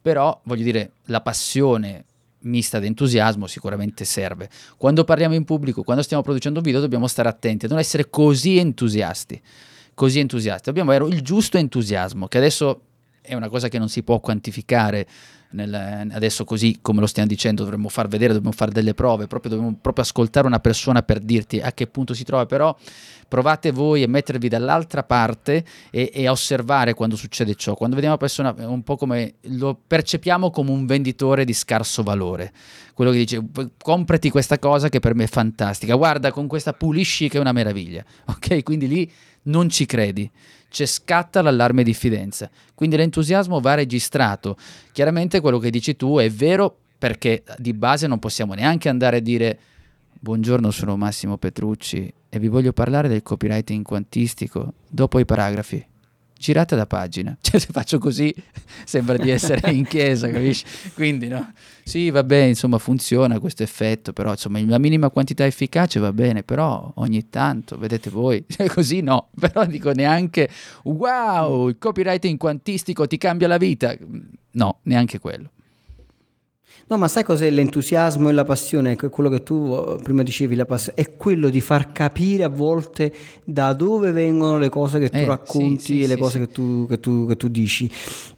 [SPEAKER 1] Però, voglio dire, la passione mista di entusiasmo sicuramente serve. Quando parliamo in pubblico, quando stiamo producendo video, dobbiamo stare attenti a non essere così entusiasti. Così entusiasti. Dobbiamo avere il giusto entusiasmo, che adesso è una cosa che non si può quantificare nel, adesso così come lo stiamo dicendo dovremmo far vedere, dobbiamo fare delle prove, proprio, dobbiamo proprio ascoltare una persona per dirti a che punto si trova, però provate voi a mettervi dall'altra parte e, e, osservare quando succede ciò. Quando vediamo una persona un po' come lo percepiamo come un venditore di scarso valore, quello che dice comprati questa cosa che per me è fantastica, guarda con questa pulisci che è una meraviglia, ok? Quindi lì non ci credi c'è scatta l'allarme diffidenza. Quindi l'entusiasmo va registrato. Chiaramente quello che dici tu è vero perché di base non possiamo neanche andare a dire buongiorno sono Massimo Petrucci e vi voglio parlare del copywriting quantistico dopo i paragrafi girata da pagina. Cioè, se faccio così sembra di essere in chiesa, capisci? Quindi, no? Sì, va bene, insomma, funziona questo effetto, però, insomma, la minima quantità efficace va bene, però ogni tanto, vedete voi, così no. Però dico neanche, wow, il copywriting quantistico ti cambia la vita. No, neanche quello.
[SPEAKER 3] No, ma sai cos'è l'entusiasmo e la passione? Quello che tu eh, prima dicevi, la passione, è quello di far capire a volte da dove vengono le cose che tu eh, racconti sì, sì, e le sì, cose che tu, che, tu, che, tu, dici.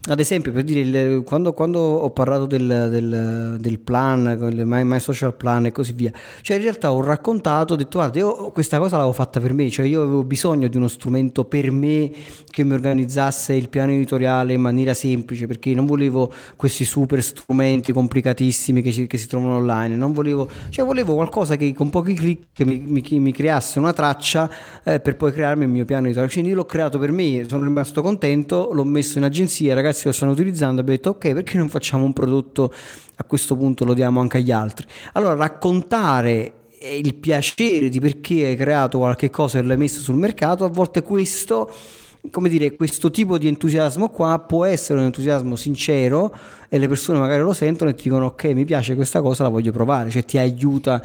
[SPEAKER 3] Ad esempio, per dire, quando, quando, ho parlato del, del, del plan, my, my, Social Plan e così via, cioè in realtà ho raccontato, ho detto guarda, io questa cosa l'avevo fatta per me, cioè io avevo bisogno di uno strumento per me che mi organizzasse il piano editoriale in maniera semplice, perché non volevo questi super strumenti complicati complicatissimi che, ci, che, si trovano online. Non volevo, cioè volevo qualcosa che con pochi clic mi, mi, mi creasse una traccia eh, per poi crearmi il mio piano di editoriale. Quindi l'ho creato per me, sono rimasto contento, l'ho messo in agenzia, i ragazzi lo stanno utilizzando, abbiamo detto ok, perché non facciamo un prodotto a questo punto lo diamo anche agli altri. Allora raccontare il piacere di perché hai creato qualche cosa e l'hai messo sul mercato, a volte questo come dire, questo tipo di entusiasmo qua può essere un entusiasmo sincero e le persone magari lo sentono e ti dicono ok mi piace questa cosa, la voglio provare, cioè ti aiuta.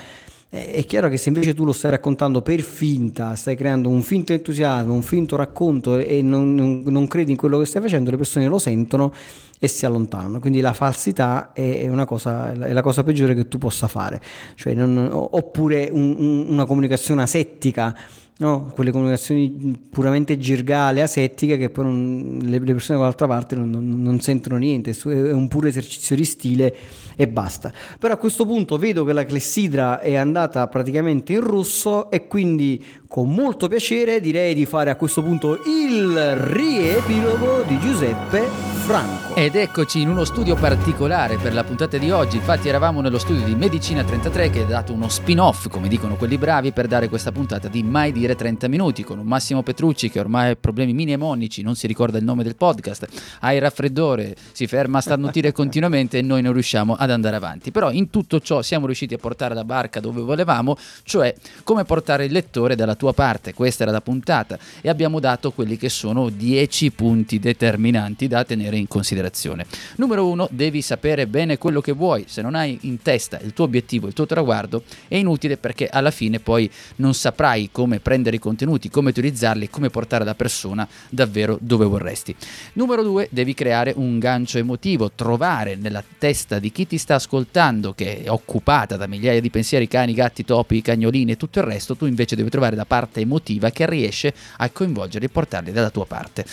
[SPEAKER 3] È chiaro che se invece tu lo stai raccontando per finta, stai creando un finto entusiasmo, un finto racconto e non, non, non credi in quello che stai facendo, le persone lo sentono e si allontanano. Quindi la falsità è, cosa, è la cosa peggiore che tu possa fare. Cioè non, oppure un, un, una comunicazione asettica no? quelle comunicazioni puramente gergale, asettiche, che poi non, le, le, persone dall'altra parte non, non, non, sentono niente, è un puro esercizio di stile e basta. Però a questo punto vedo che la clessidra è andata praticamente in rosso e quindi con molto piacere direi di fare a questo punto il riepilogo di Giuseppe Franco.
[SPEAKER 1] Ed eccoci in uno studio particolare per la puntata di oggi, infatti eravamo nello studio di Medicina 33 che ha dato uno spin-off, come dicono quelli bravi, per dare questa puntata di Mai dire 30 minuti con un Massimo Petrucci che ormai ha problemi mnemonici, non si ricorda il nome del podcast, ha il raffreddore, si ferma a starnutire continuamente e noi non riusciamo ad andare avanti. Però in tutto ciò siamo riusciti a portare la barca dove volevamo, cioè come portare il lettore dalla tua tua parte, questa era la puntata e abbiamo dato quelli che sono 10 punti determinanti da tenere in considerazione. Numero 1, devi sapere bene quello che vuoi, se non hai in testa il tuo obiettivo, il tuo traguardo, è inutile perché alla fine poi non saprai come prendere i contenuti, come utilizzarli, come portare la persona davvero dove vorresti. Numero 2, devi creare un gancio emotivo, trovare nella testa di chi ti sta ascoltando, che è occupata da migliaia di pensieri, cani, gatti, topi, cagnolini e tutto il resto, tu invece devi trovare da parte emotiva che riesce a coinvolgere e portarli dalla tua parte.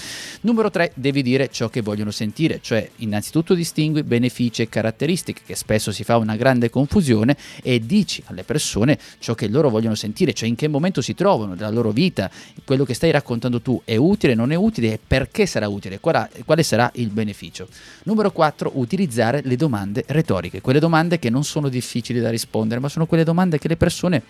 [SPEAKER 1] Numero 3, devi dire ciò che vogliono sentire, cioè innanzitutto distingui benefici e caratteristiche, che spesso si fa una grande confusione, e dici alle persone ciò che loro vogliono sentire, cioè in che momento si trovano della loro vita, quello che stai raccontando tu è utile, non è utile e perché sarà utile, quale sarà il beneficio. Numero 4, utilizzare le domande retoriche, quelle domande che non sono difficili da rispondere, ma sono quelle domande che le persone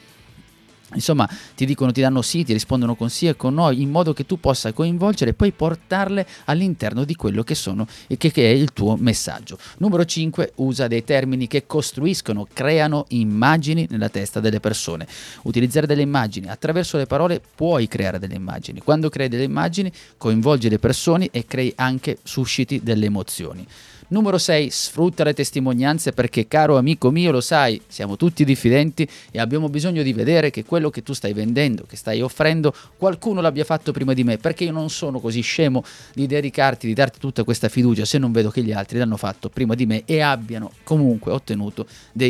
[SPEAKER 1] Insomma, ti dicono, ti danno sì, ti rispondono con sì e con no, in modo che tu possa coinvolgere e poi portarle all'interno di quello che sono che, che, è il tuo messaggio. Numero 5, usa dei termini che costruiscono, creano immagini nella testa delle persone. Utilizzare delle immagini attraverso le parole puoi creare delle immagini. Quando crei delle immagini, coinvolgi le persone e crei anche susciti delle emozioni. Numero 6. Sfrutta le testimonianze perché, caro amico mio, lo sai, siamo tutti diffidenti e abbiamo bisogno di vedere che quello che tu stai vendendo, che stai offrendo, qualcuno l'abbia fatto prima di me, perché io non sono così scemo di dedicarti, di darti tutta questa fiducia se non vedo che gli altri l'hanno fatto prima di me e abbiano comunque ottenuto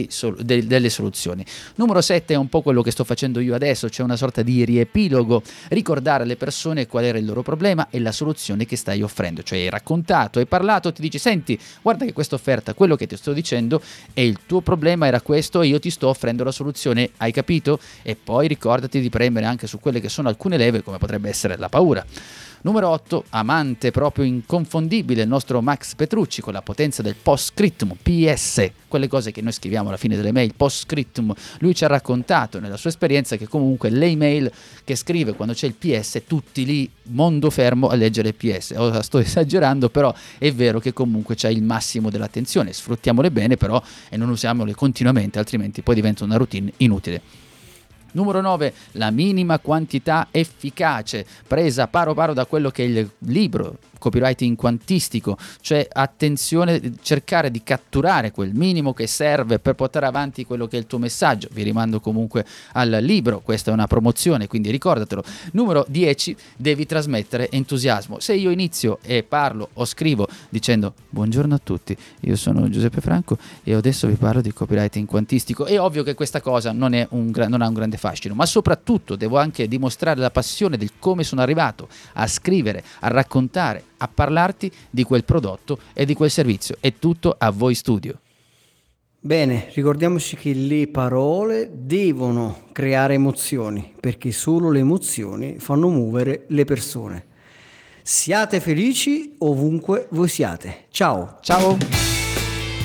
[SPEAKER 1] sol- de- delle soluzioni. Numero 7 è un po' quello che sto facendo io adesso, c'è una sorta di riepilogo, ricordare alle persone qual era il loro problema e la soluzione che stai offrendo, cioè hai raccontato, hai parlato, ti dici senti, guarda che questa offerta, quello che ti sto dicendo è il tuo problema era questo e io ti sto offrendo la soluzione, hai capito? E poi ricordati di premere anche su quelle che sono alcune leve come potrebbe essere la paura. Numero 8, amante proprio inconfondibile, il nostro Max Petrucci con la potenza del post-scriptum, PS, quelle cose che noi scriviamo alla fine delle mail, post-scriptum. Lui ci ha raccontato nella sua esperienza che comunque le email che scrive quando c'è il PS, tutti lì, mondo fermo a leggere il PS. Ora sto esagerando, però è vero che comunque c'è il massimo dell'attenzione, sfruttiamole bene però e non usiamole continuamente, altrimenti poi diventa una routine inutile. Numero 9, la minima quantità efficace, presa paro paro da quello che è il libro copywriting quantistico, cioè attenzione, cercare di catturare quel minimo che serve per portare avanti quello che è il tuo messaggio. Vi rimando comunque al libro, questa è una promozione, quindi ricordatelo. Numero 10, devi trasmettere entusiasmo. Se io inizio e parlo o scrivo dicendo buongiorno a tutti, io sono Giuseppe Franco e adesso vi parlo di copywriting quantistico, è ovvio che questa cosa non, un, non ha un grande fascino, ma soprattutto devo anche dimostrare la passione del come sono arrivato a scrivere, a raccontare, a parlarti di quel prodotto e di quel servizio. È tutto a voi studio.
[SPEAKER 3] Bene, ricordiamoci che le parole devono creare emozioni, perché solo le emozioni fanno muovere le persone. Siate felici ovunque voi siate. Ciao.
[SPEAKER 1] Ciao.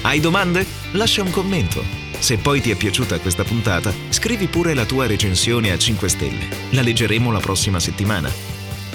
[SPEAKER 2] Hai domande? Lascia un commento. Se poi ti è piaciuta questa puntata, scrivi pure la tua recensione a 5 stelle. La leggeremo la prossima settimana.